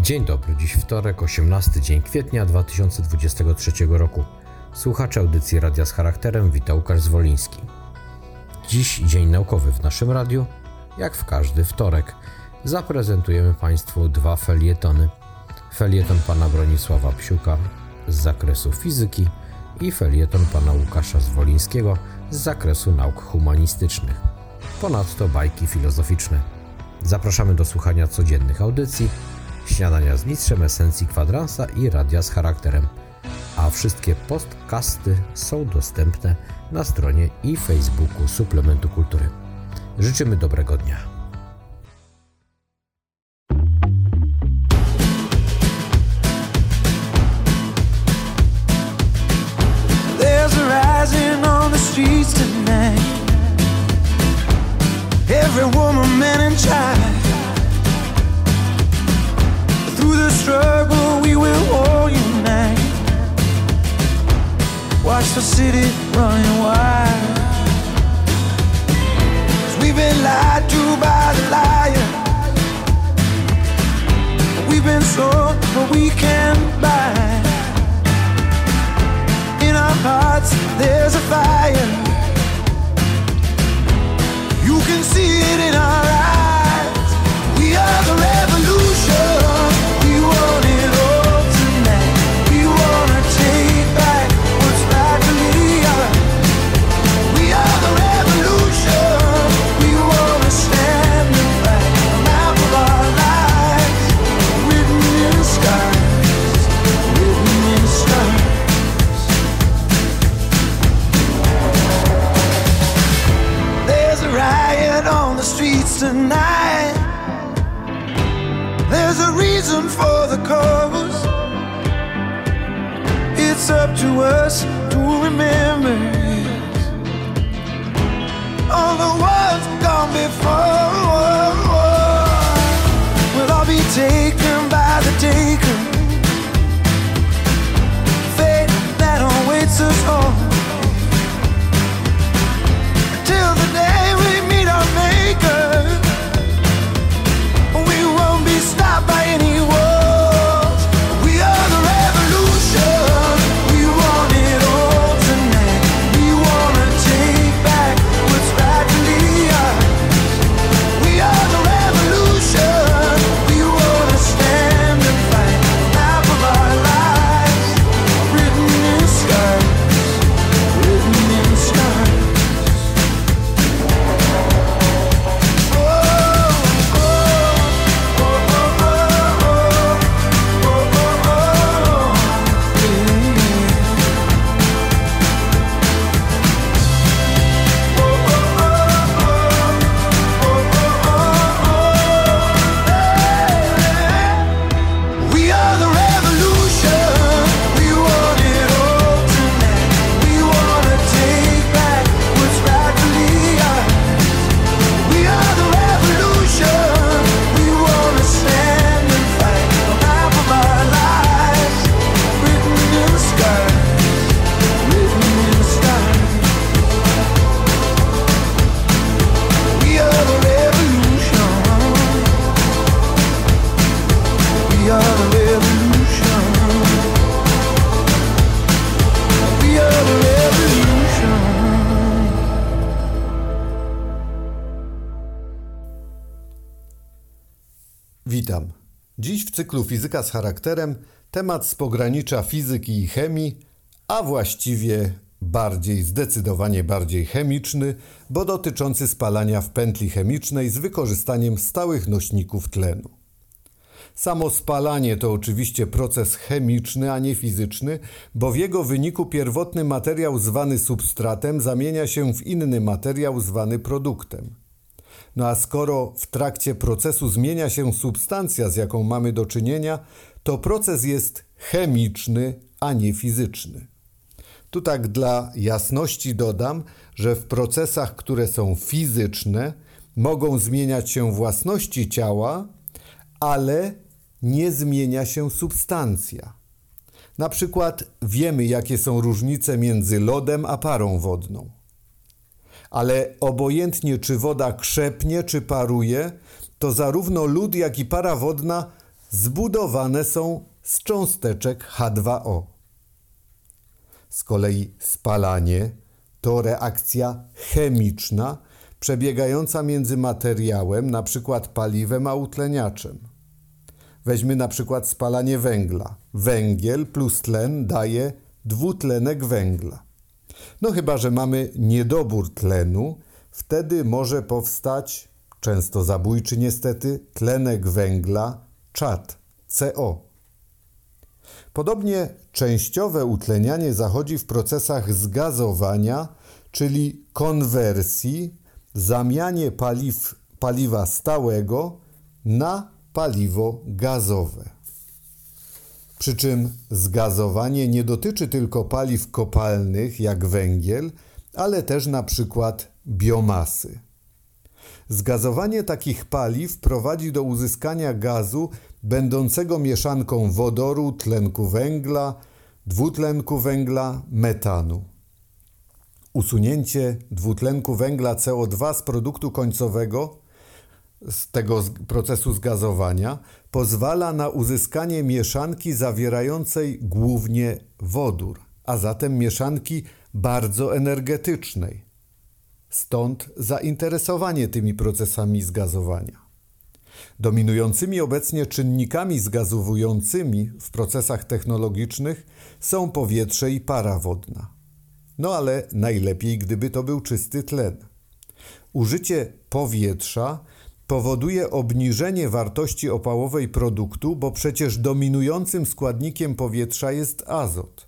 Dzień dobry, dziś wtorek, 18 dzień kwietnia 2023 roku. Słuchacze audycji Radia z Charakterem, wita Łukasz Zwoliński. Dziś dzień naukowy w naszym radiu. Jak w każdy wtorek zaprezentujemy Państwu dwa felietony. Felieton pana Bronisława Psiuka z zakresu fizyki i felieton pana Łukasza Zwolińskiego z zakresu nauk humanistycznych. Ponadto bajki filozoficzne. Zapraszamy do słuchania codziennych audycji śniadania z mistrzem esencji kwadransa i radia z charakterem. A wszystkie podcasty są dostępne na stronie i Facebooku Suplementu Kultury. Życzymy dobrego dnia. Cyklu Fizyka z charakterem temat z pogranicza fizyki i chemii, a właściwie bardziej, zdecydowanie bardziej chemiczny, bo dotyczący spalania w pętli chemicznej z wykorzystaniem stałych nośników tlenu. Samo spalanie to oczywiście proces chemiczny, a nie fizyczny, bo w jego wyniku pierwotny materiał zwany substratem zamienia się w inny materiał zwany produktem. No a skoro w trakcie procesu zmienia się substancja, z jaką mamy do czynienia, to proces jest chemiczny, a nie fizyczny. Tu tak dla jasności dodam, że w procesach, które są fizyczne, mogą zmieniać się własności ciała, ale nie zmienia się substancja. Na przykład wiemy, jakie są różnice między lodem a parą wodną. Ale obojętnie czy woda krzepnie czy paruje, to zarówno lód, jak i para wodna zbudowane są z cząsteczek H2O. Z kolei spalanie to reakcja chemiczna przebiegająca między materiałem, np. paliwem, a utleniaczem. Weźmy na przykład spalanie węgla. Węgiel plus tlen daje dwutlenek węgla. No chyba, że mamy niedobór tlenu, wtedy może powstać, często zabójczy niestety, tlenek węgla, czad, CO. Podobnie częściowe utlenianie zachodzi w procesach zgazowania, czyli konwersji, zamianie paliw, paliwa stałego na paliwo gazowe. Przy czym zgazowanie nie dotyczy tylko paliw kopalnych jak węgiel, ale też na przykład biomasy. Zgazowanie takich paliw prowadzi do uzyskania gazu będącego mieszanką wodoru, tlenku węgla, dwutlenku węgla, metanu. Usunięcie dwutlenku węgla CO2 z produktu końcowego z tego procesu zgazowania pozwala na uzyskanie mieszanki zawierającej głównie wodór, a zatem mieszanki bardzo energetycznej. Stąd zainteresowanie tymi procesami zgazowania. Dominującymi obecnie czynnikami zgazowującymi w procesach technologicznych są powietrze i para wodna. No ale najlepiej, gdyby to był czysty tlen. Użycie powietrza powoduje obniżenie wartości opałowej produktu, bo przecież dominującym składnikiem powietrza jest azot.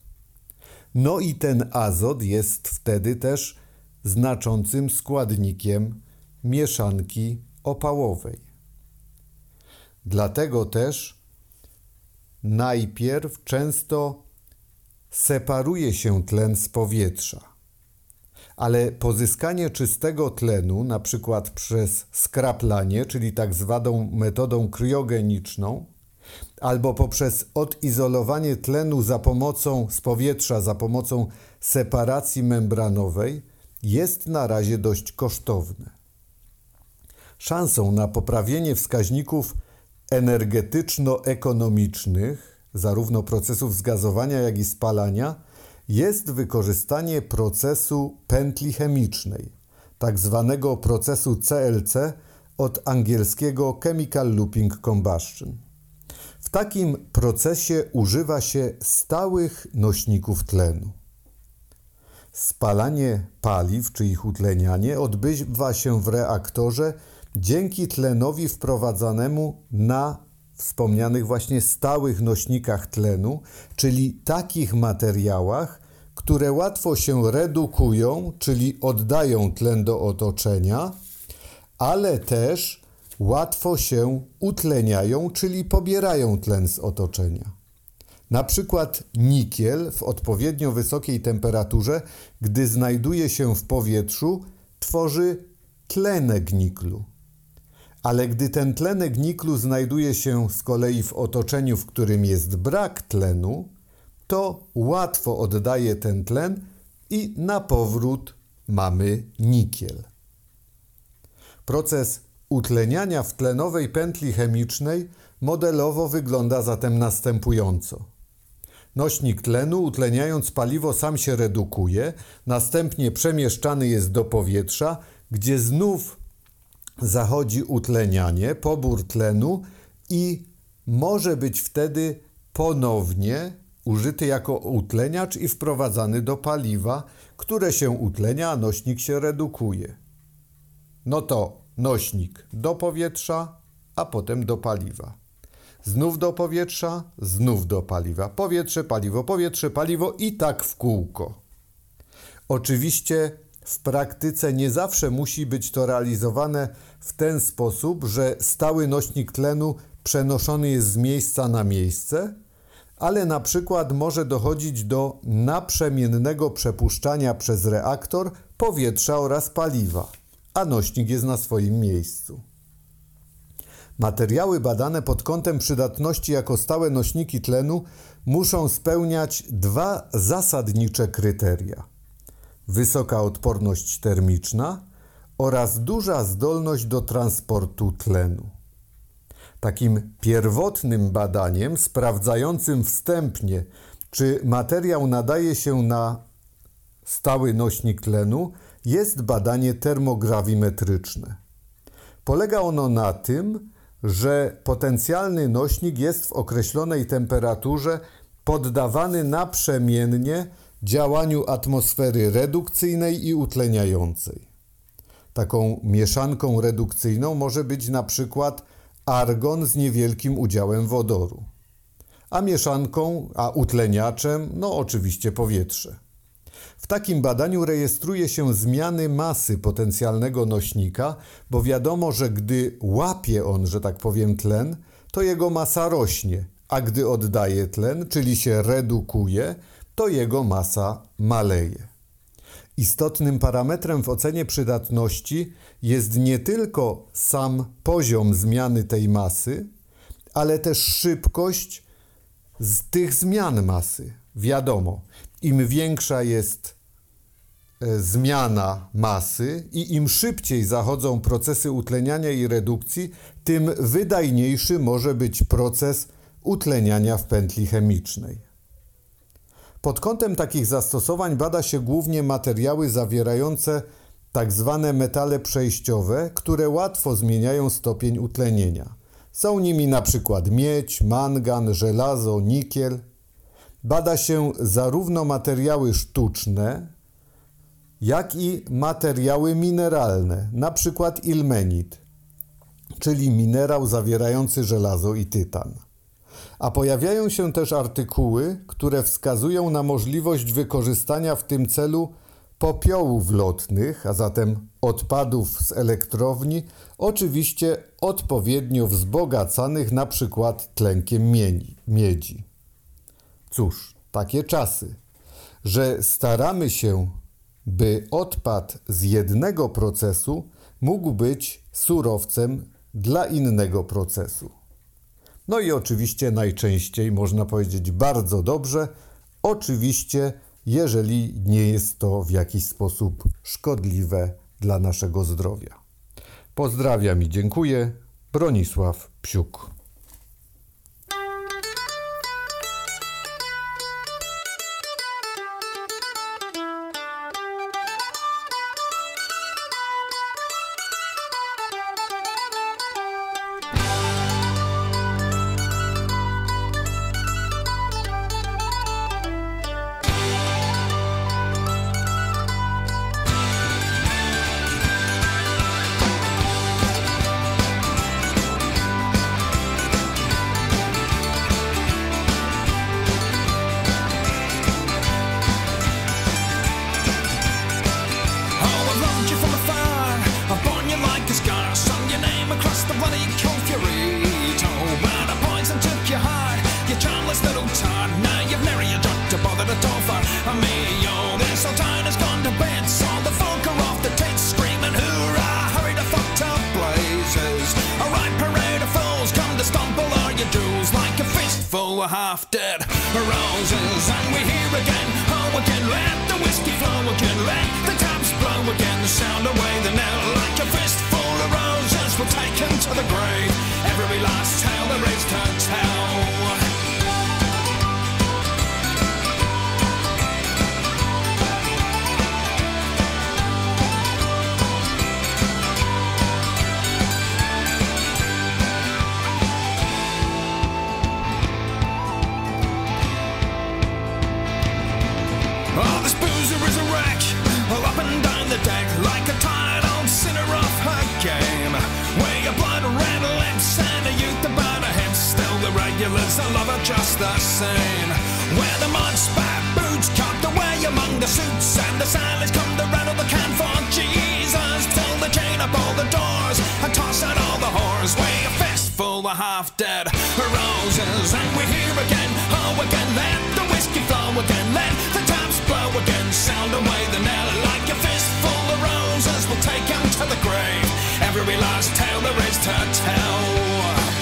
No i ten azot jest wtedy też znaczącym składnikiem mieszanki opałowej. Dlatego też najpierw często separuje się tlen z powietrza ale pozyskanie czystego tlenu, na przykład przez skraplanie, czyli tak zwaną metodą kryogeniczną, albo poprzez odizolowanie tlenu za pomocą z powietrza za pomocą separacji membranowej, jest na razie dość kosztowne. Szansą na poprawienie wskaźników energetyczno-ekonomicznych, zarówno procesów zgazowania, jak i spalania, jest wykorzystanie procesu pętli chemicznej, tak zwanego procesu CLC od angielskiego Chemical Looping Combustion. W takim procesie używa się stałych nośników tlenu. Spalanie paliw czy ich utlenianie odbywa się w reaktorze dzięki tlenowi wprowadzanemu na wspomnianych właśnie stałych nośnikach tlenu, czyli takich materiałach, które łatwo się redukują, czyli oddają tlen do otoczenia, ale też łatwo się utleniają, czyli pobierają tlen z otoczenia. Na przykład nikiel w odpowiednio wysokiej temperaturze, gdy znajduje się w powietrzu, tworzy tlenek niklu. Ale gdy ten tlenek niklu znajduje się z kolei w otoczeniu, w którym jest brak tlenu, to łatwo oddaje ten tlen i na powrót mamy nikiel. Proces utleniania w tlenowej pętli chemicznej modelowo wygląda zatem następująco. Nośnik tlenu, utleniając paliwo, sam się redukuje, następnie przemieszczany jest do powietrza, gdzie znów zachodzi utlenianie, pobór tlenu i może być wtedy ponownie użyty jako utleniacz i wprowadzany do paliwa, które się utlenia, a nośnik się redukuje. No to nośnik do powietrza, a potem do paliwa. Znów do powietrza, znów do paliwa. Powietrze, paliwo, powietrze, paliwo i tak w kółko. Oczywiście w praktyce nie zawsze musi być to realizowane w ten sposób, że stały nośnik tlenu przenoszony jest z miejsca na miejsce, ale na przykład może dochodzić do naprzemiennego przepuszczania przez reaktor powietrza oraz paliwa, a nośnik jest na swoim miejscu. Materiały badane pod kątem przydatności jako stałe nośniki tlenu muszą spełniać dwa zasadnicze kryteria: wysoka odporność termiczna oraz duża zdolność do transportu tlenu. Takim pierwotnym badaniem sprawdzającym wstępnie, czy materiał nadaje się na stały nośnik tlenu, jest badanie termograwimetryczne. Polega ono na tym, że potencjalny nośnik jest w określonej temperaturze poddawany naprzemiennie działaniu atmosfery redukcyjnej i utleniającej. Taką mieszanką redukcyjną może być na przykład argon z niewielkim udziałem wodoru, a mieszanką, a utleniaczem, no oczywiście powietrze. W takim badaniu rejestruje się zmiany masy potencjalnego nośnika, bo wiadomo, że gdy łapie on, że tak powiem, tlen, to jego masa rośnie, a gdy oddaje tlen, czyli się redukuje, to jego masa maleje. Istotnym parametrem w ocenie przydatności jest nie tylko sam poziom zmiany tej masy, ale też szybkość z tych zmian masy. Wiadomo, im większa jest e, zmiana masy i im szybciej zachodzą procesy utleniania i redukcji, tym wydajniejszy może być proces utleniania w pętli chemicznej. Pod kątem takich zastosowań bada się głównie materiały zawierające tak zwane metale przejściowe, które łatwo zmieniają stopień utlenienia. Są nimi przykład miedź, mangan, żelazo, nikiel. Bada się zarówno materiały sztuczne, jak i materiały mineralne, przykład ilmenit, czyli minerał zawierający żelazo i tytan. A pojawiają się też artykuły, które wskazują na możliwość wykorzystania w tym celu popiołów lotnych, a zatem odpadów z elektrowni, oczywiście odpowiednio wzbogacanych na przykład tlenkiem miedzi. Cóż, takie czasy, że staramy się, by odpad z jednego procesu mógł być surowcem dla innego procesu. No i oczywiście najczęściej można powiedzieć bardzo dobrze, oczywiście jeżeli nie jest to w jakiś sposób szkodliwe dla naszego zdrowia. Pozdrawiam i dziękuję. Bronisław Psiuk. The deck, like a tired old sinner off her game. Where your blood red lips and a youth about her hips, still the regulars, I love her just the same. Where the mud spat boots cocked away among the suits, and the sailors come to rattle the can for Jesus. Pull the chain up all the doors, and toss out all the whores. Weigh a fistful of half dead roses, and we're here again, oh again, let the whiskey flow again, let the taps blow again, sound away the knell the grave, every last tale there is to tell.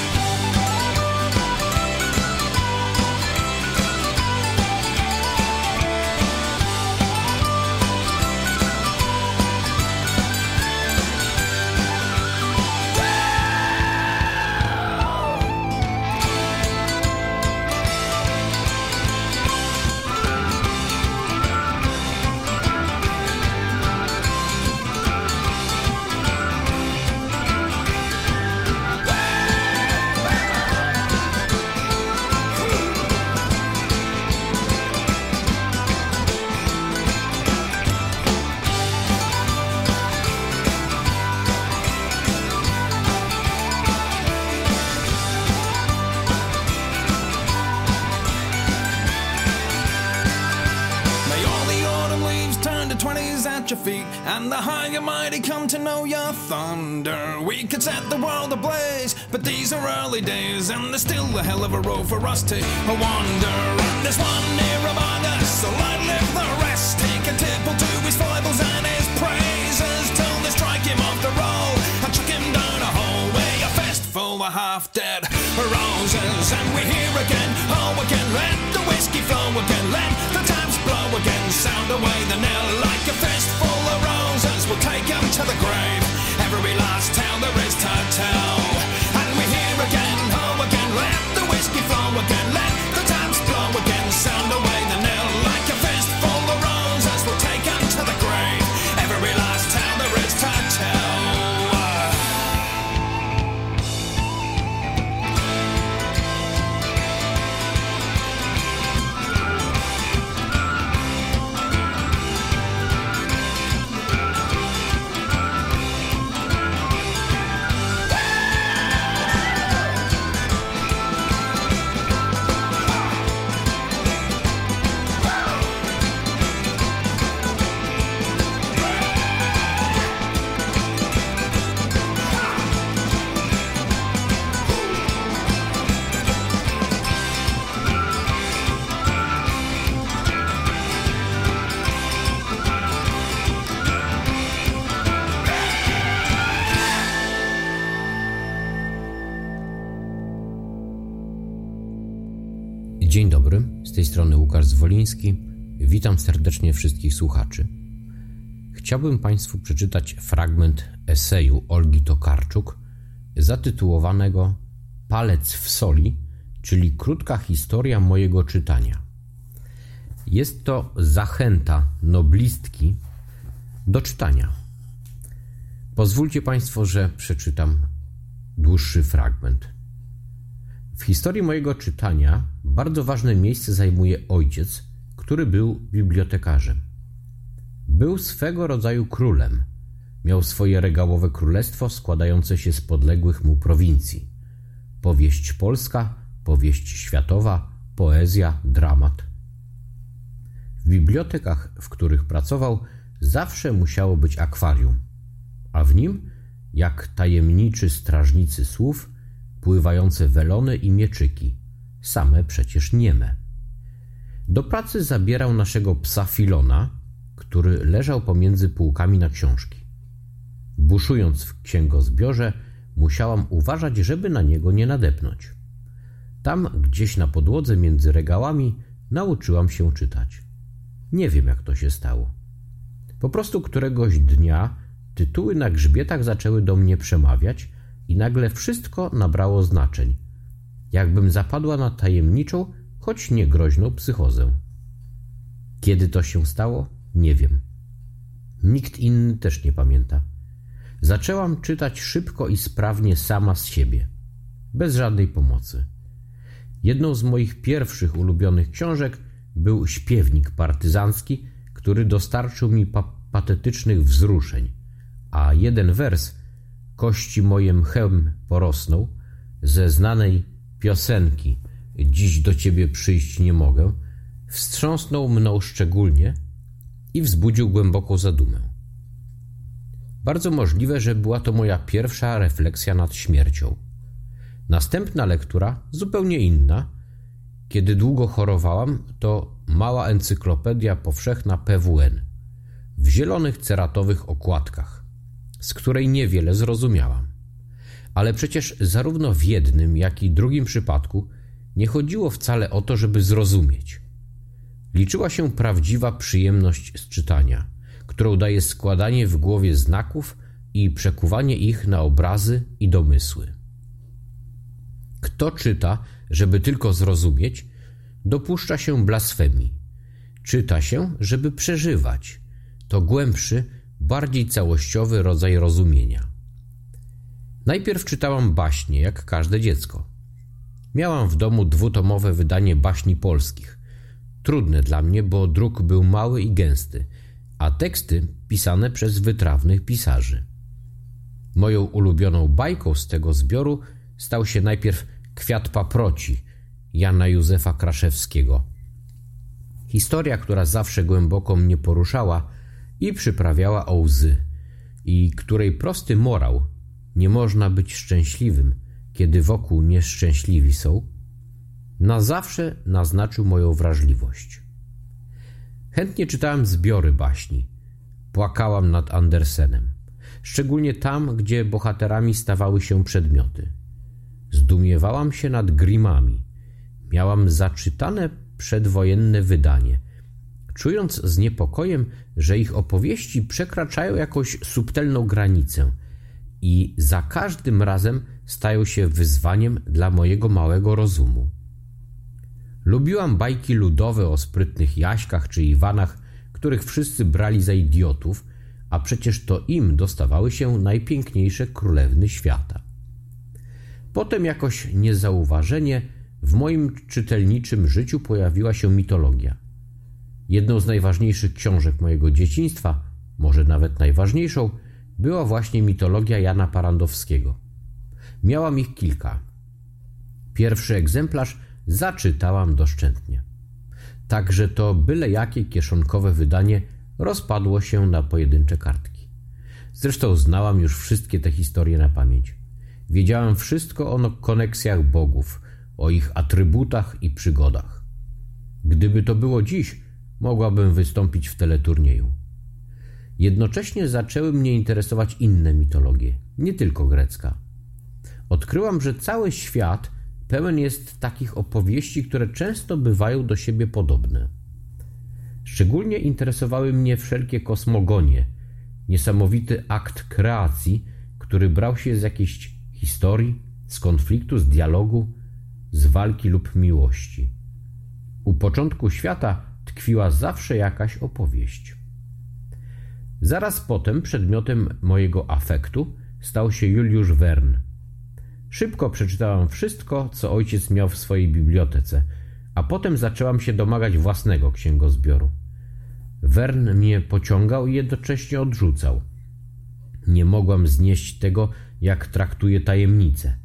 The high and mighty come to know your thunder. We could set the world ablaze, but these are early days, and there's still a hell of a road for us to wander. And there's one near among us, so let live the rest. Take a tipple to his foibles and his praises till they strike him off the roll and chuck him down a hallway, a fist full of half dead roses. And we hear again, oh again, let the whiskey flow again, let the times blow again, sound away the knell to the grave, every last tale there is to Zwoliński. Witam serdecznie wszystkich słuchaczy. Chciałbym Państwu przeczytać fragment eseju Olgi Tokarczuk zatytułowanego Palec w soli, czyli krótka historia mojego czytania. Jest to zachęta noblistki do czytania. Pozwólcie Państwo, że przeczytam dłuższy fragment. W historii mojego czytania bardzo ważne miejsce zajmuje ojciec, który był bibliotekarzem. Był swego rodzaju królem. Miał swoje regałowe królestwo składające się z podległych mu prowincji. Powieść polska, powieść światowa, poezja, dramat. W bibliotekach, w których pracował, zawsze musiało być akwarium, a w nim, jak tajemniczy strażnicy słów, pływające welony i mieczyki, same przecież nieme. Do pracy zabierał naszego psa Filona, który leżał pomiędzy półkami na książki. Buszując w księgozbiorze, musiałam uważać, żeby na niego nie nadepnąć. Tam, gdzieś na podłodze między regałami, nauczyłam się czytać. Nie wiem, jak to się stało. Po prostu któregoś dnia tytuły na grzbietach zaczęły do mnie przemawiać i nagle wszystko nabrało znaczeń, jakbym zapadła na tajemniczą, choć nie groźną psychozę. Kiedy to się stało, nie wiem. Nikt inny też nie pamięta. Zaczęłam czytać szybko i sprawnie sama z siebie, bez żadnej pomocy. Jedną z moich pierwszych ulubionych książek był śpiewnik partyzancki, który dostarczył mi pa patetycznych wzruszeń, a jeden wers Kości moje mchem porosną ze znanej piosenki Dziś do ciebie przyjść nie mogę wstrząsnął mną szczególnie i wzbudził głęboką zadumę. Bardzo możliwe, że była to moja pierwsza refleksja nad śmiercią. Następna lektura, zupełnie inna, kiedy długo chorowałam, to mała encyklopedia powszechna PWN w zielonych ceratowych okładkach, z której niewiele zrozumiałam. Ale przecież zarówno w jednym, jak i drugim przypadku nie chodziło wcale o to, żeby zrozumieć. Liczyła się prawdziwa przyjemność z czytania, którą daje składanie w głowie znaków i przekuwanie ich na obrazy i domysły. Kto czyta, żeby tylko zrozumieć, dopuszcza się blasfemii. Czyta się, żeby przeżywać. To głębszy, bardziej całościowy rodzaj rozumienia. Najpierw czytałam baśnie, jak każde dziecko. Miałam w domu dwutomowe wydanie baśni polskich. Trudne dla mnie, bo druk był mały i gęsty, a teksty pisane przez wytrawnych pisarzy. Moją ulubioną bajką z tego zbioru stał się najpierw Kwiat paproci Jana Józefa Kraszewskiego. Historia, która zawsze głęboko mnie poruszała, i przyprawiała o łzy, i której prosty morał nie można być szczęśliwym, kiedy wokół nieszczęśliwi są, na zawsze naznaczył moją wrażliwość. Chętnie czytałem zbiory baśni, płakałam nad Andersenem, szczególnie tam, gdzie bohaterami stawały się przedmioty. Zdumiewałam się nad Grimami. Miałam zaczytane przedwojenne wydanie, czując z niepokojem, że ich opowieści przekraczają jakąś subtelną granicę i za każdym razem stają się wyzwaniem dla mojego małego rozumu. Lubiłam bajki ludowe o sprytnych Jaśkach czy Iwanach, których wszyscy brali za idiotów, a przecież to im dostawały się najpiękniejsze królewny świata. Potem jakoś niezauważenie w moim czytelniczym życiu pojawiła się mitologia. Jedną z najważniejszych książek mojego dzieciństwa, może nawet najważniejszą, była właśnie mitologia Jana Parandowskiego. Miałam ich kilka. Pierwszy egzemplarz zaczytałam doszczętnie. Także to byle jakie kieszonkowe wydanie rozpadło się na pojedyncze kartki. Zresztą znałam już wszystkie te historie na pamięć. Wiedziałem wszystko o koneksjach bogów, o ich atrybutach i przygodach. Gdyby to było dziś, mogłabym wystąpić w teleturnieju. Jednocześnie zaczęły mnie interesować inne mitologie, nie tylko grecka. Odkryłam, że cały świat pełen jest takich opowieści, które często bywają do siebie podobne. Szczególnie interesowały mnie wszelkie kosmogonie, niesamowity akt kreacji, który brał się z jakiejś historii, z konfliktu, z dialogu, z walki lub miłości. U początku świata tkwiła zawsze jakaś opowieść. Zaraz potem przedmiotem mojego afektu stał się Juliusz Wern. Szybko przeczytałam wszystko, co ojciec miał w swojej bibliotece, a potem zaczęłam się domagać własnego księgozbioru. Wern mnie pociągał i jednocześnie odrzucał. Nie mogłam znieść tego, jak traktuje tajemnice.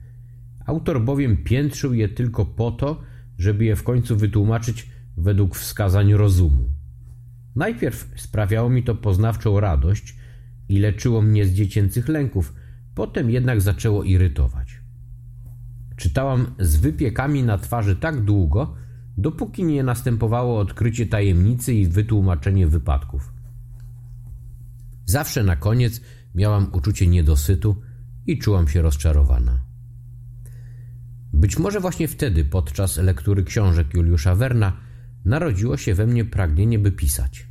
Autor bowiem piętrzył je tylko po to, żeby je w końcu wytłumaczyć według wskazań rozumu. Najpierw sprawiało mi to poznawczą radość i leczyło mnie z dziecięcych lęków, potem jednak zaczęło irytować. Czytałam z wypiekami na twarzy tak długo, dopóki nie następowało odkrycie tajemnicy i wytłumaczenie wypadków. Zawsze na koniec miałam uczucie niedosytu i czułam się rozczarowana. Być może właśnie wtedy, podczas lektury książek Juliusza Werna, narodziło się we mnie pragnienie, by pisać.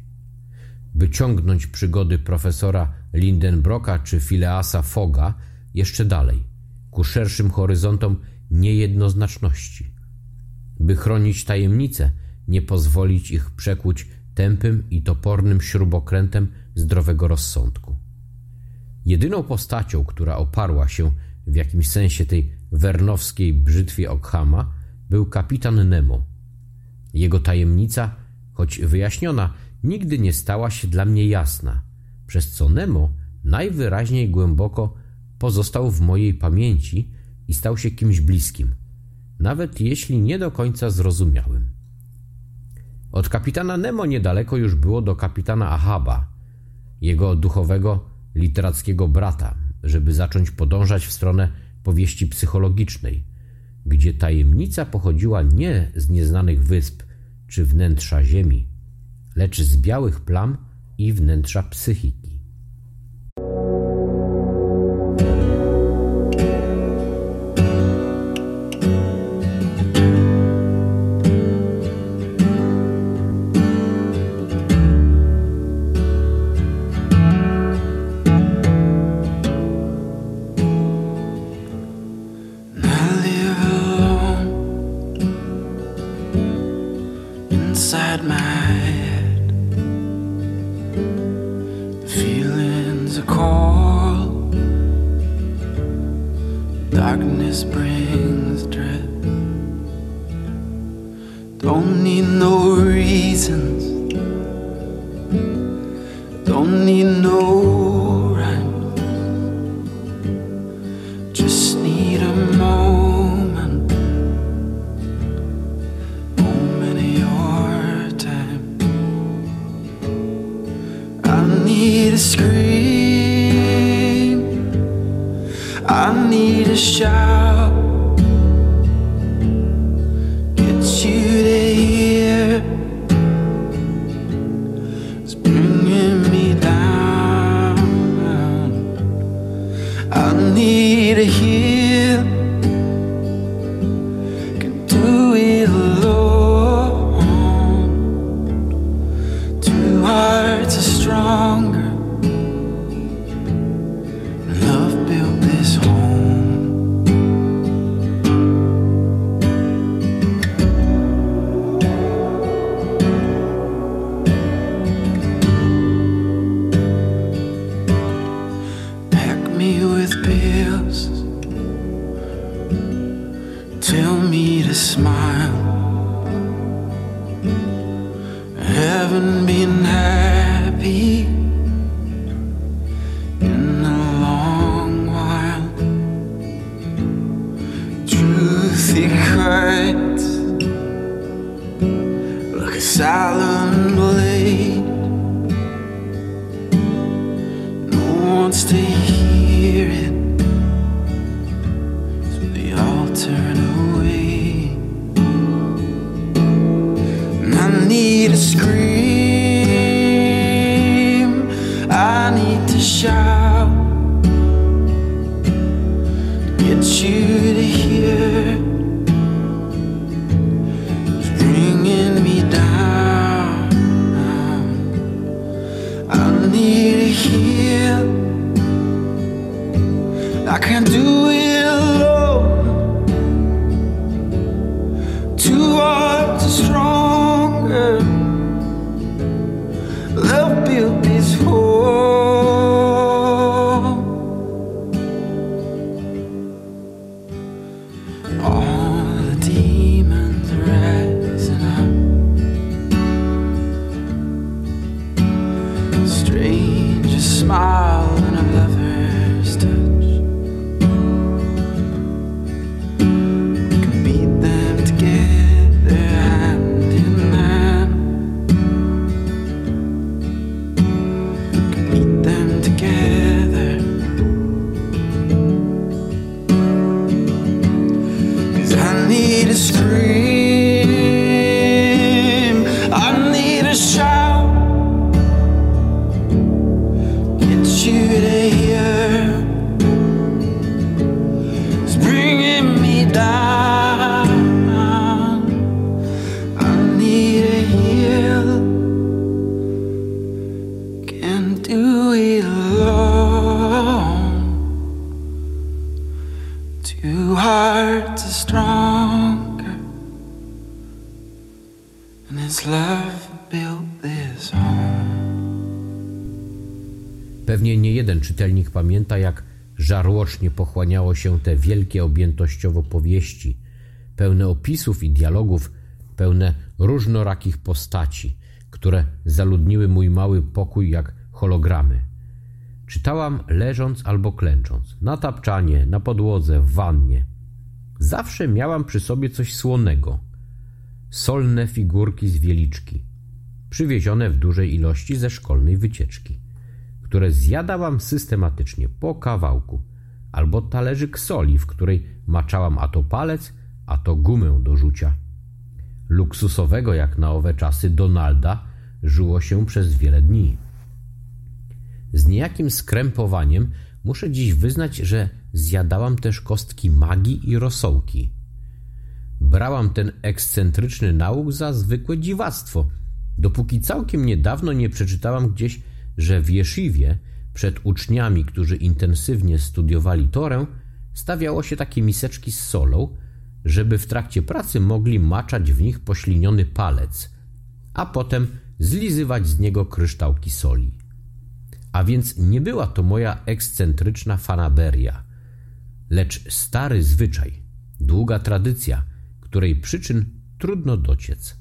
By ciągnąć przygody profesora Lindenbrocka czy Phileasa Foga jeszcze dalej, ku szerszym horyzontom niejednoznaczności. By chronić tajemnice, nie pozwolić ich przekłuć tępym i topornym śrubokrętem zdrowego rozsądku. Jedyną postacią, która oparła się w jakimś sensie tej wernowskiej brzytwie Okhama, był kapitan Nemo. Jego tajemnica, choć wyjaśniona, nigdy nie stała się dla mnie jasna, przez co Nemo najwyraźniej głęboko pozostał w mojej pamięci i stał się kimś bliskim, nawet jeśli nie do końca zrozumiałym. Od kapitana Nemo niedaleko już było do kapitana Ahaba, jego duchowego literackiego brata, żeby zacząć podążać w stronę powieści psychologicznej, gdzie tajemnica pochodziła nie z nieznanych wysp czy wnętrza Ziemi, lecz z białych plam i wnętrza psychiki. Tell me to smile. Haven't been mystery. Żarłocznie pochłaniało się te wielkie objętościowo powieści, pełne opisów i dialogów, pełne różnorakich postaci, które zaludniły mój mały pokój jak hologramy. Czytałam leżąc albo klęcząc, na tapczanie, na podłodze, w wannie. Zawsze miałam przy sobie coś słonego. Solne figurki z wieliczki, przywiezione w dużej ilości ze szkolnej wycieczki które zjadałam systematycznie po kawałku, albo talerzyk soli, w której maczałam a to palec, a to gumę do rzucia. Luksusowego jak na owe czasy Donalda żyło się przez wiele dni. Z niejakim skrępowaniem muszę dziś wyznać, że zjadałam też kostki magii i rosołki. Brałam ten ekscentryczny nauk za zwykłe dziwactwo, dopóki całkiem niedawno nie przeczytałam gdzieś, że w Jeszywie przed uczniami, którzy intensywnie studiowali Torę, stawiało się takie miseczki z solą, żeby w trakcie pracy mogli maczać w nich pośliniony palec, a potem zlizywać z niego kryształki soli. A więc nie była to moja ekscentryczna fanaberia, lecz stary zwyczaj, długa tradycja, której przyczyn trudno dociec.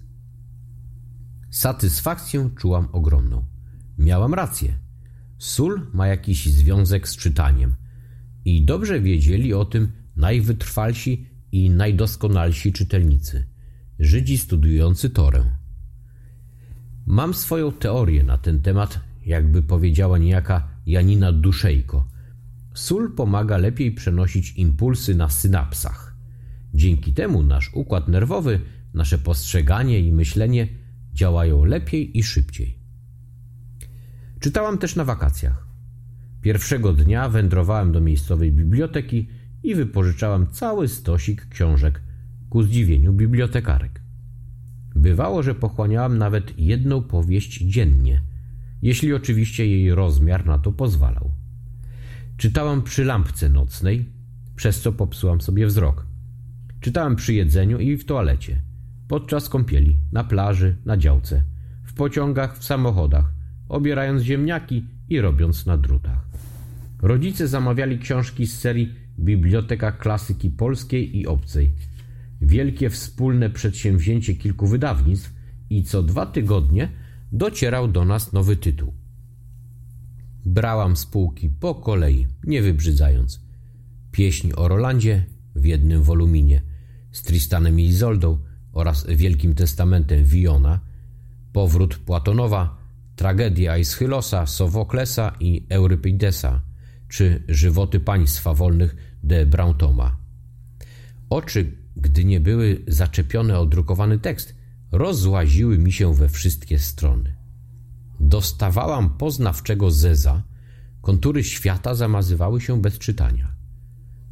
Satysfakcję czułam ogromną. Miałam rację. Sól ma jakiś związek z czytaniem. I dobrze wiedzieli o tym najwytrwalsi i najdoskonalsi czytelnicy, Żydzi studiujący Torę. Mam swoją teorię na ten temat jakby powiedziała niejaka Janina Duszejko. Sól pomaga lepiej przenosić impulsy na synapsach. Dzięki temu nasz układ nerwowy, nasze postrzeganie i myślenie działają lepiej i szybciej. Czytałam też na wakacjach. Pierwszego dnia wędrowałem do miejscowej biblioteki i wypożyczałam cały stosik książek ku zdziwieniu bibliotekarek. Bywało, że pochłaniałam nawet jedną powieść dziennie, jeśli oczywiście jej rozmiar na to pozwalał. Czytałam przy lampce nocnej, przez co popsułam sobie wzrok. Czytałam przy jedzeniu i w toalecie, podczas kąpieli, na plaży, na działce, w pociągach, w samochodach, obierając ziemniaki i robiąc na drutach. Rodzice zamawiali książki z serii Biblioteka Klasyki Polskiej i Obcej. Wielkie wspólne przedsięwzięcie kilku wydawnictw i co dwa tygodnie docierał do nas nowy tytuł. Brałam spółki po kolei, nie wybrzydzając. Pieśń o Rolandzie w jednym woluminie, z Tristanem i Izoldą oraz Wielkim Testamentem Wiona, Powrót Platonowa, Tragedie Aeschylosa, Sowoklesa i Eurypidesa, czy Żywoty Państwa Wolnych de Brantoma. Oczy, gdy nie były zaczepione o drukowany tekst, rozłaziły mi się we wszystkie strony. Dostawałam poznawczego zeza, kontury świata zamazywały się bez czytania.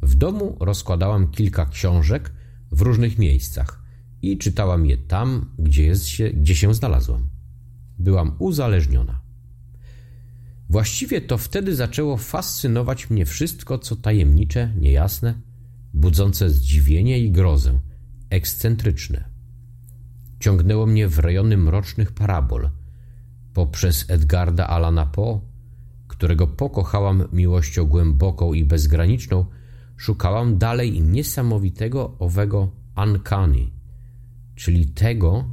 W domu rozkładałam kilka książek w różnych miejscach i czytałam je tam, gdzie, jest się, gdzie się znalazłam. Byłam uzależniona. Właściwie to wtedy zaczęło fascynować mnie wszystko, co tajemnicze, niejasne, budzące zdziwienie i grozę, ekscentryczne. Ciągnęło mnie w rejony mrocznych parabol, poprzez Edgarda Alana Poe, którego pokochałam miłością głęboką i bezgraniczną, szukałam dalej niesamowitego owego uncanny, czyli tego,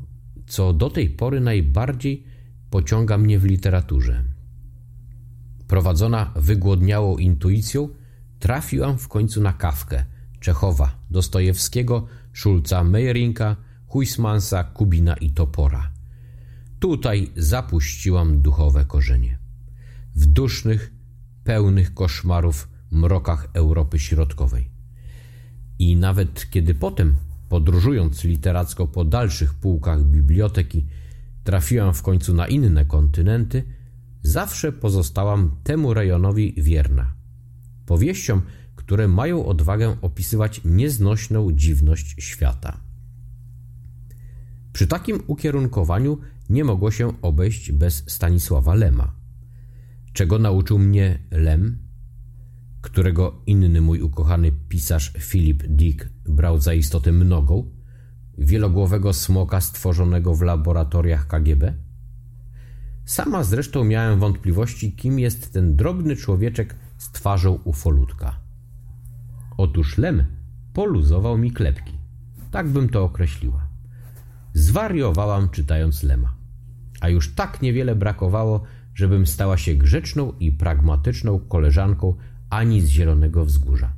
co do tej pory najbardziej pociąga mnie w literaturze. Prowadzona wygłodniałą intuicją, trafiłam w końcu na Kawkę, Czechowa, Dostojewskiego, Szulca, Meyerinka, Huysmansa, Kubina i Topora. Tutaj zapuściłam duchowe korzenie. W dusznych, pełnych koszmarów mrokach Europy Środkowej. I nawet kiedy potem, podróżując literacko po dalszych półkach biblioteki, trafiłam w końcu na inne kontynenty, zawsze pozostałam temu rejonowi wierna. Powieściom, które mają odwagę opisywać nieznośną dziwność świata. Przy takim ukierunkowaniu nie mogło się obejść bez Stanisława Lema. Czego nauczył mnie Lem, którego inny mój ukochany pisarz Philip Dick brał za istotę mnogą, wielogłowego smoka stworzonego w laboratoriach KGB? Sama zresztą miałem wątpliwości, kim jest ten drobny człowieczek z twarzą ufolutka. Otóż Lem poluzował mi klepki. Tak bym to określiła. Zwariowałam czytając Lema. A już tak niewiele brakowało, żebym stała się grzeczną i pragmatyczną koleżanką ani z Zielonego Wzgórza.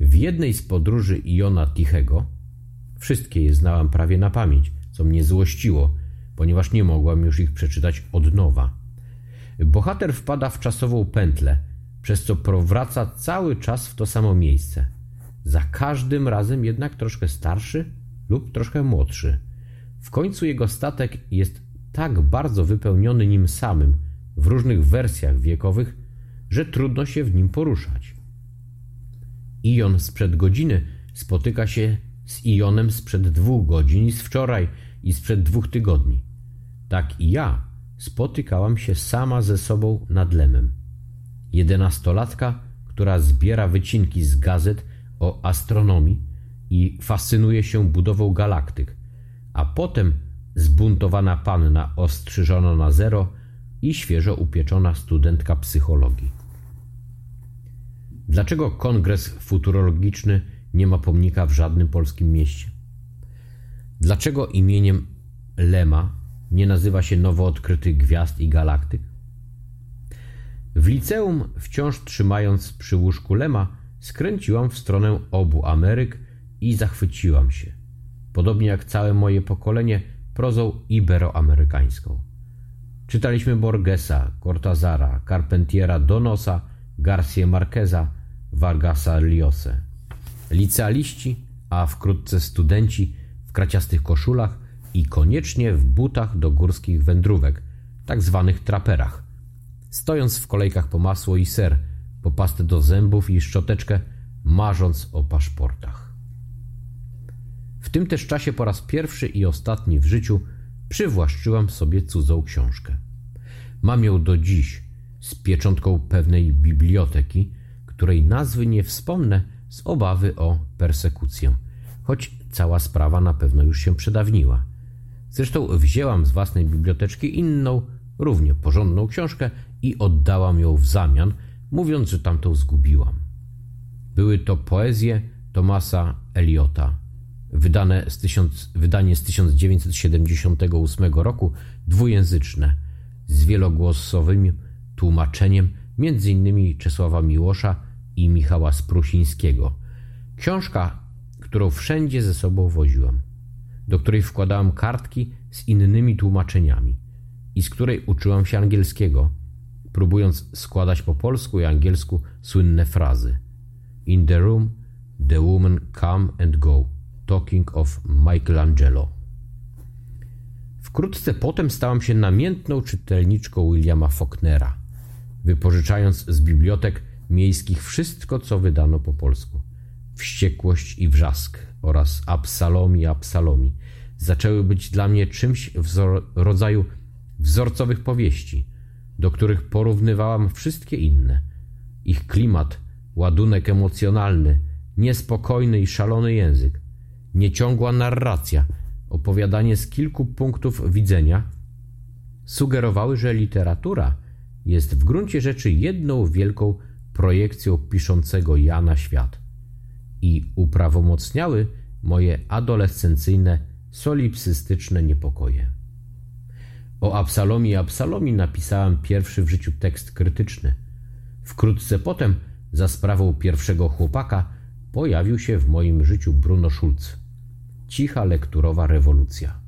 W jednej z podróży Iona Tichego, wszystkie je znałam prawie na pamięć, co mnie złościło, ponieważ nie mogłam już ich przeczytać od nowa. Bohater wpada w czasową pętlę, przez co powraca cały czas w to samo miejsce. Za każdym razem jednak troszkę starszy lub troszkę młodszy. W końcu jego statek jest tak bardzo wypełniony nim samym w różnych wersjach wiekowych, że trudno się w nim poruszać. Ion sprzed godziny spotyka się z Ionem sprzed dwóch godzin i z wczoraj i sprzed dwóch tygodni. Tak i ja spotykałam się sama ze sobą nad lemem. Jedenastolatka, która zbiera wycinki z gazet o astronomii i fascynuje się budową galaktyk, a potem zbuntowana panna ostrzyżona na zero i świeżo upieczona studentka psychologii. Dlaczego kongres futurologiczny nie ma pomnika w żadnym polskim mieście? Dlaczego imieniem Lema nie nazywa się nowo odkrytych gwiazd i galaktyk? W liceum, wciąż trzymając przy łóżku Lema, skręciłam w stronę obu Ameryk i zachwyciłam się, podobnie jak całe moje pokolenie, prozą iberoamerykańską. Czytaliśmy Borgesa, Cortazara, Carpentiera Donosa, Garcia Marqueza, Vargasa Llosa. Licealiści, a wkrótce studenci w kraciastych koszulach i koniecznie w butach do górskich wędrówek, tak zwanych traperach. Stojąc w kolejkach po masło i ser, po pastę do zębów i szczoteczkę, marząc o paszportach. W tym też czasie po raz pierwszy i ostatni w życiu przywłaszczyłam sobie cudzą książkę. Mam ją do dziś z pieczątką pewnej biblioteki, której nazwy nie wspomnę z obawy o persekucję, choć cała sprawa na pewno już się przedawniła. Zresztą wzięłam z własnej biblioteczki inną, równie porządną książkę i oddałam ją w zamian, mówiąc, że tamtą zgubiłam. Były to poezje Tomasa Eliota, wydane z tysiąc, wydanie z 1978 roku, dwujęzyczne, z wielogłosowym tłumaczeniem m.in. Czesława Miłosza i Michała Sprusińskiego. Książka, którą wszędzie ze sobą woziłam, do której wkładałam kartki z innymi tłumaczeniami i z której uczyłam się angielskiego, próbując składać po polsku i angielsku słynne frazy. In the room, the woman come and go, talking of Michelangelo. Wkrótce potem stałam się namiętną czytelniczką Williama Faulknera, wypożyczając z bibliotek miejskich wszystko, co wydano po polsku. Wściekłość i wrzask oraz Absalomi Absalomi zaczęły być dla mnie czymś w rodzaju wzorcowych powieści, do których porównywałam wszystkie inne. Ich klimat, ładunek emocjonalny, niespokojny i szalony język, nieciągła narracja, opowiadanie z kilku punktów widzenia sugerowały, że literatura jest w gruncie rzeczy jedną wielką projekcją piszącego ja na świat i uprawomocniały moje adolescencyjne, solipsystyczne niepokoje. O Absalomie i Absalomii napisałem pierwszy w życiu tekst krytyczny. Wkrótce potem, za sprawą pierwszego chłopaka, pojawił się w moim życiu Bruno Schulz. Cicha lekturowa rewolucja.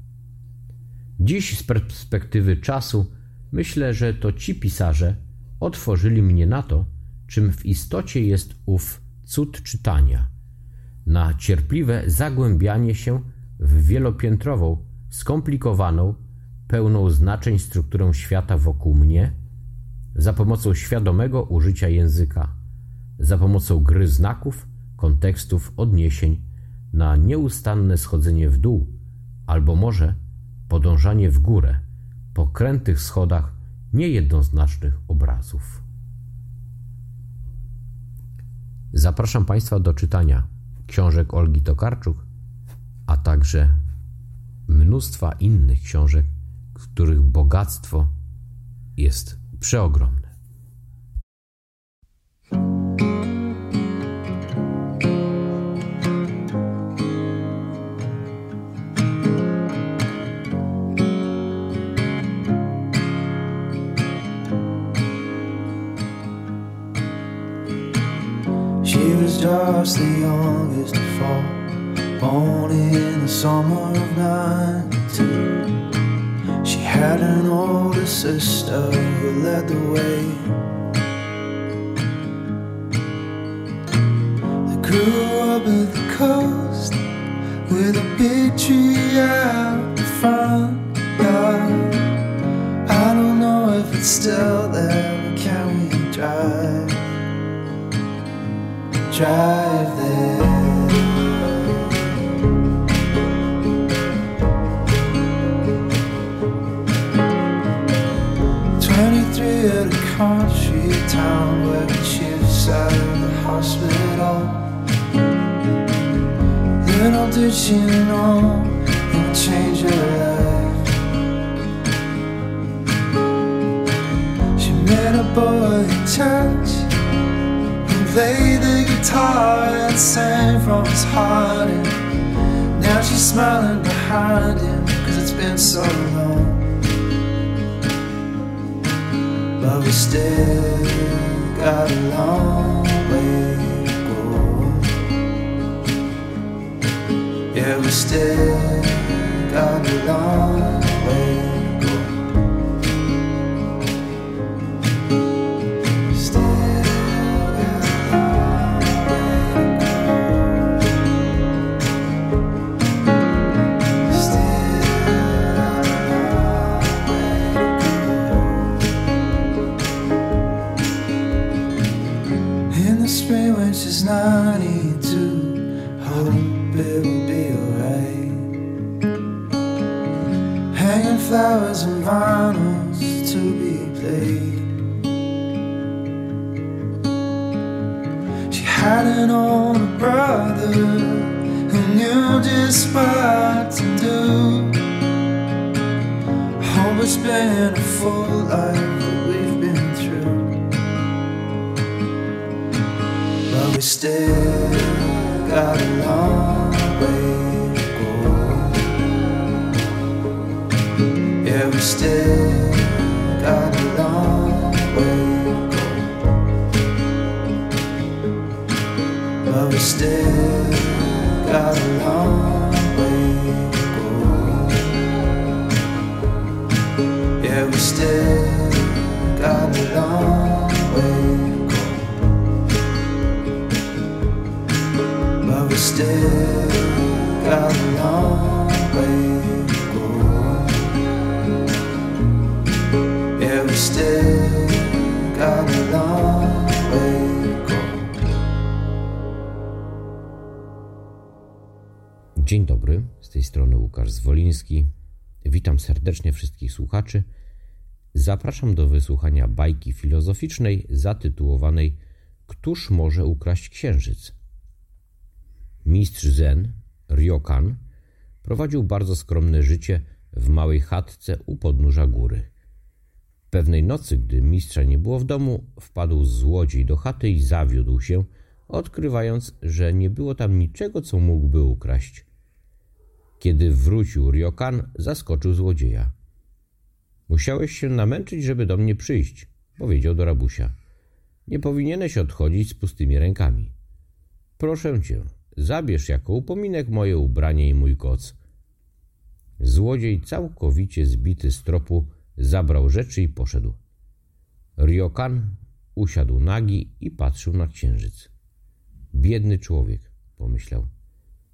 Dziś z perspektywy czasu myślę, że to ci pisarze otworzyli mnie na to, czym w istocie jest ów cud czytania, na cierpliwe zagłębianie się w wielopiętrową, skomplikowaną, pełną znaczeń strukturę świata wokół mnie, za pomocą świadomego użycia języka, za pomocą gry znaków, kontekstów, odniesień, na nieustanne schodzenie w dół, albo może podążanie w górę, po krętych schodach niejednoznacznych obrazów. Zapraszam Państwa do czytania książek Olgi Tokarczuk, a także mnóstwa innych książek, których bogactwo jest przeogromne. Was the youngest to fall, born in the summer of '92. She had an older sister who led the way. They grew up at the coast with a big tree out the front yard. I don't know if it's still there, but can we drive? Drive there. Twenty-three at a country town working shifts out of the hospital. Little did she know it would change her life. She met a boy in church played the guitar and sang from his heart. And now she's smiling behind him, cause it's been so long. But we still got a long way to go. Yeah, we still got a long way Witam serdecznie wszystkich słuchaczy. Zapraszam do wysłuchania bajki filozoficznej zatytułowanej Któż może ukraść księżyc? Mistrz Zen, Ryokan, prowadził bardzo skromne życie w małej chatce u podnóża góry. Pewnej nocy, gdy mistrza nie było w domu, wpadł złodziej do chaty i zawiódł się, odkrywając, że nie było tam niczego, co mógłby ukraść. Kiedy wrócił Ryokan, zaskoczył złodzieja. Musiałeś się namęczyć, żeby do mnie przyjść, powiedział do rabusia. Nie powinieneś odchodzić z pustymi rękami. Proszę cię, zabierz jako upominek moje ubranie i mój koc. Złodziej, całkowicie zbity z tropu, zabrał rzeczy i poszedł. Ryokan usiadł nagi i patrzył na księżyc. Biedny człowiek, pomyślał.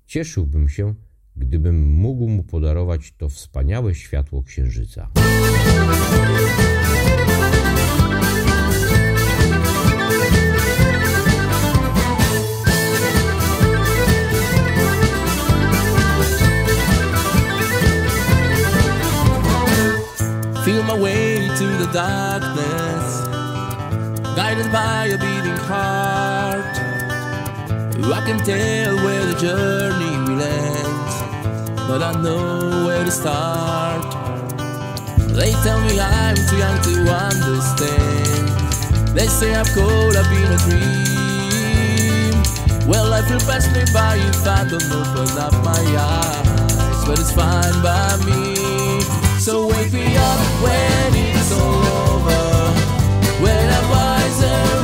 Cieszyłbym się, gdybym mógł mu podarować to wspaniałe światło księżyca. Feel my way to the darkness, guided by a beating heart. I can tell where the journey will end, but I know where to start. They tell me I'm too young to understand. They say I'm cold, I've been a dream. Well, life will pass me by if I don't open up my eyes, but it's fine by me. So wake me up when it's all over, when I'm wiser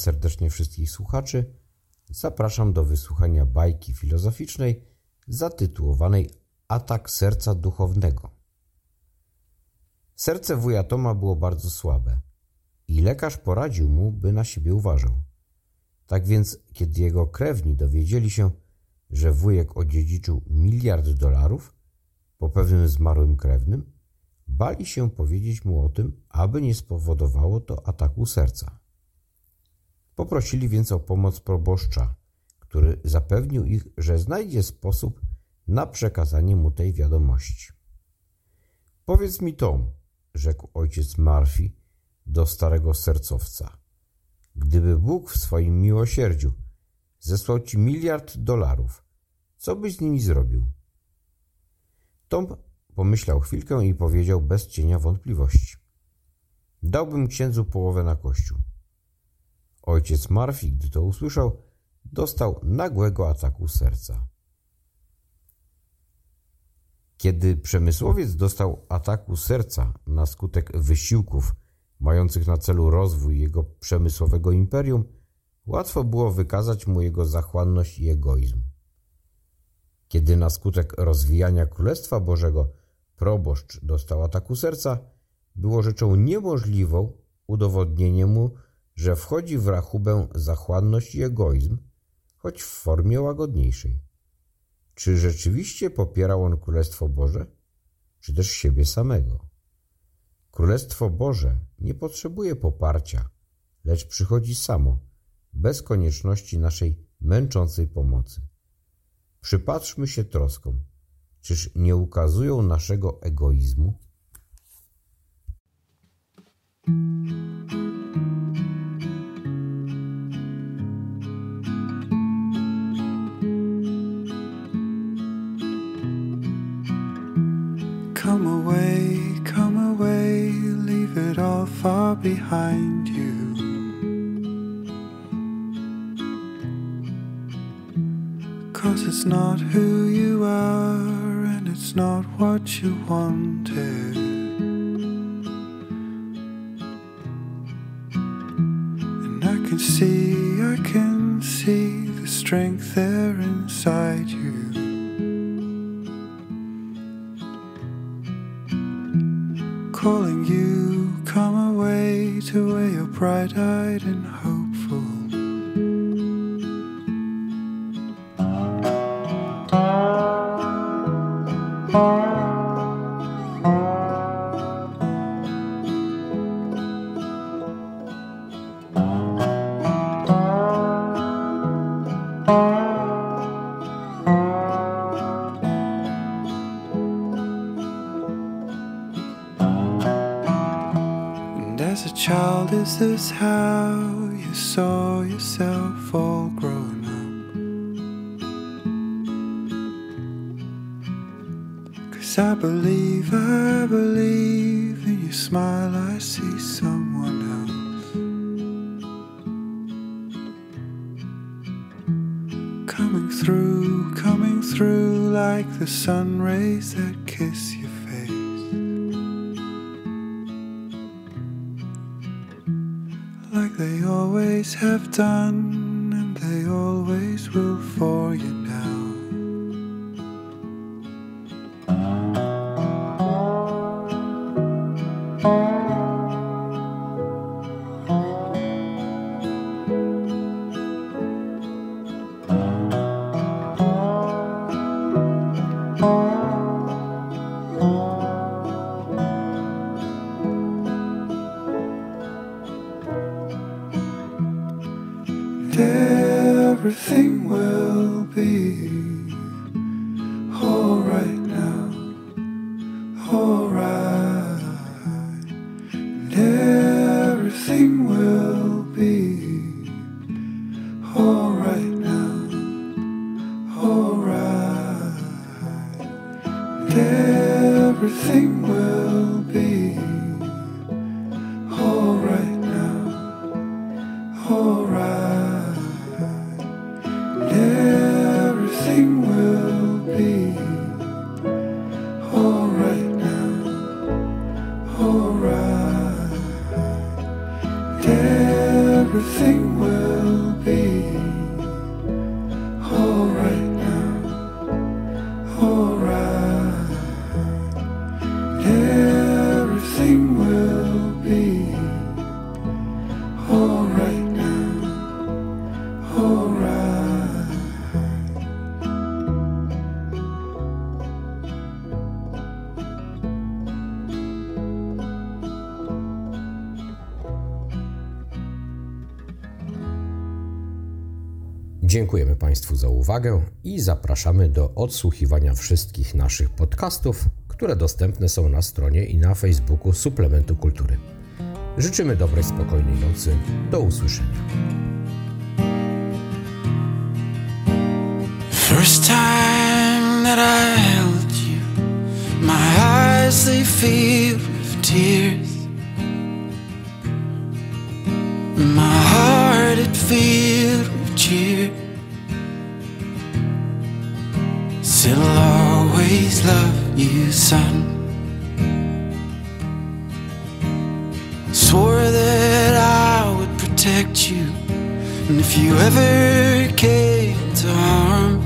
serdecznie wszystkich słuchaczy. Zapraszam do wysłuchania bajki filozoficznej zatytułowanej Atak serca duchownego. Serce wuja Toma było bardzo słabe i lekarz poradził mu, by na siebie uważał. Tak więc, kiedy jego krewni dowiedzieli się, że wujek odziedziczył miliard dolarów po pewnym zmarłym krewnym, bali się powiedzieć mu o tym, aby nie spowodowało to ataku serca. Poprosili więc o pomoc proboszcza, który zapewnił ich, że znajdzie sposób na przekazanie mu tej wiadomości. Powiedz mi Tom, rzekł ojciec Murphy do starego sercowca. Gdyby Bóg w swoim miłosierdziu zesłał ci miliard dolarów, co byś z nimi zrobił? Tom pomyślał chwilkę i powiedział bez cienia wątpliwości. Dałbym księdzu połowę na kościół. Ojciec Murphy, gdy to usłyszał, dostał nagłego ataku serca. Kiedy przemysłowiec dostał ataku serca na skutek wysiłków mających na celu rozwój jego przemysłowego imperium, łatwo było wykazać mu jego zachłanność i egoizm. Kiedy na skutek rozwijania Królestwa Bożego proboszcz dostał ataku serca, było rzeczą niemożliwą udowodnienie mu, że wchodzi w rachubę zachłanność i egoizm, choć w formie łagodniejszej. Czy rzeczywiście popierał on Królestwo Boże, czy też siebie samego? Królestwo Boże nie potrzebuje poparcia, lecz przychodzi samo, bez konieczności naszej męczącej pomocy. Przypatrzmy się troskom, czyż nie ukazują naszego egoizmu? Come away, come away, leave it all far behind you. Cause it's not who you are, and it's not what you wanted. Always will for you Dziękujemy Państwu za uwagę i zapraszamy do odsłuchiwania wszystkich naszych podcastów, które dostępne są na stronie i na Facebooku Suplementu Kultury. Życzymy dobrej, spokojnej nocy. Do usłyszenia. First time that I held you, my eyes they filled with tears. My heart it filled with cheer. Still I'll always love you, son. Swore that I would protect you, and if you ever came to harm.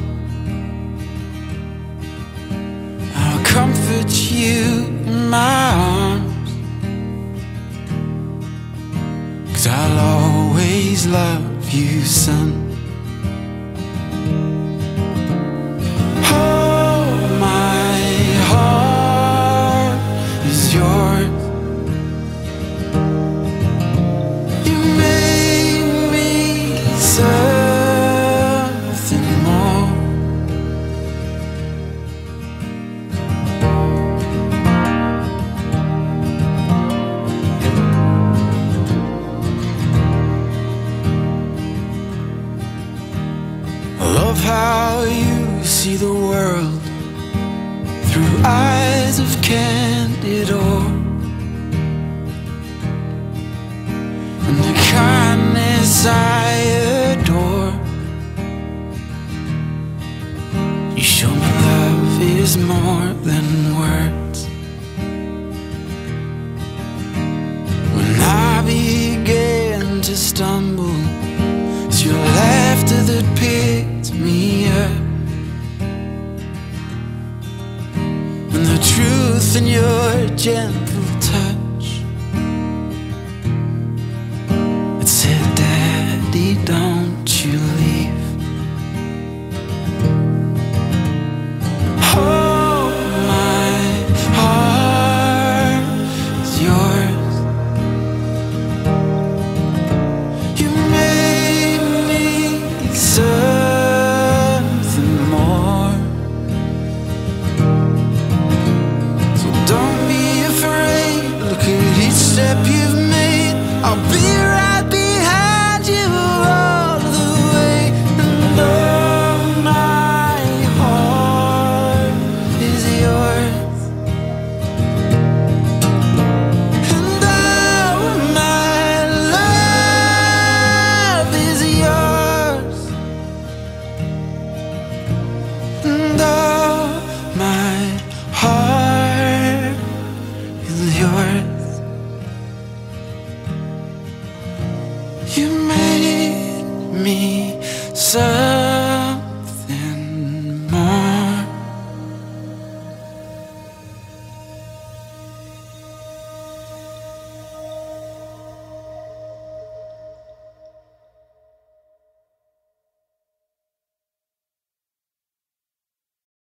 I'll comfort you in my arms. Cause I'll always love you, son. You show me love is more than words. When I began to stumble, it's your laughter that picked me up. And the truth in your gentle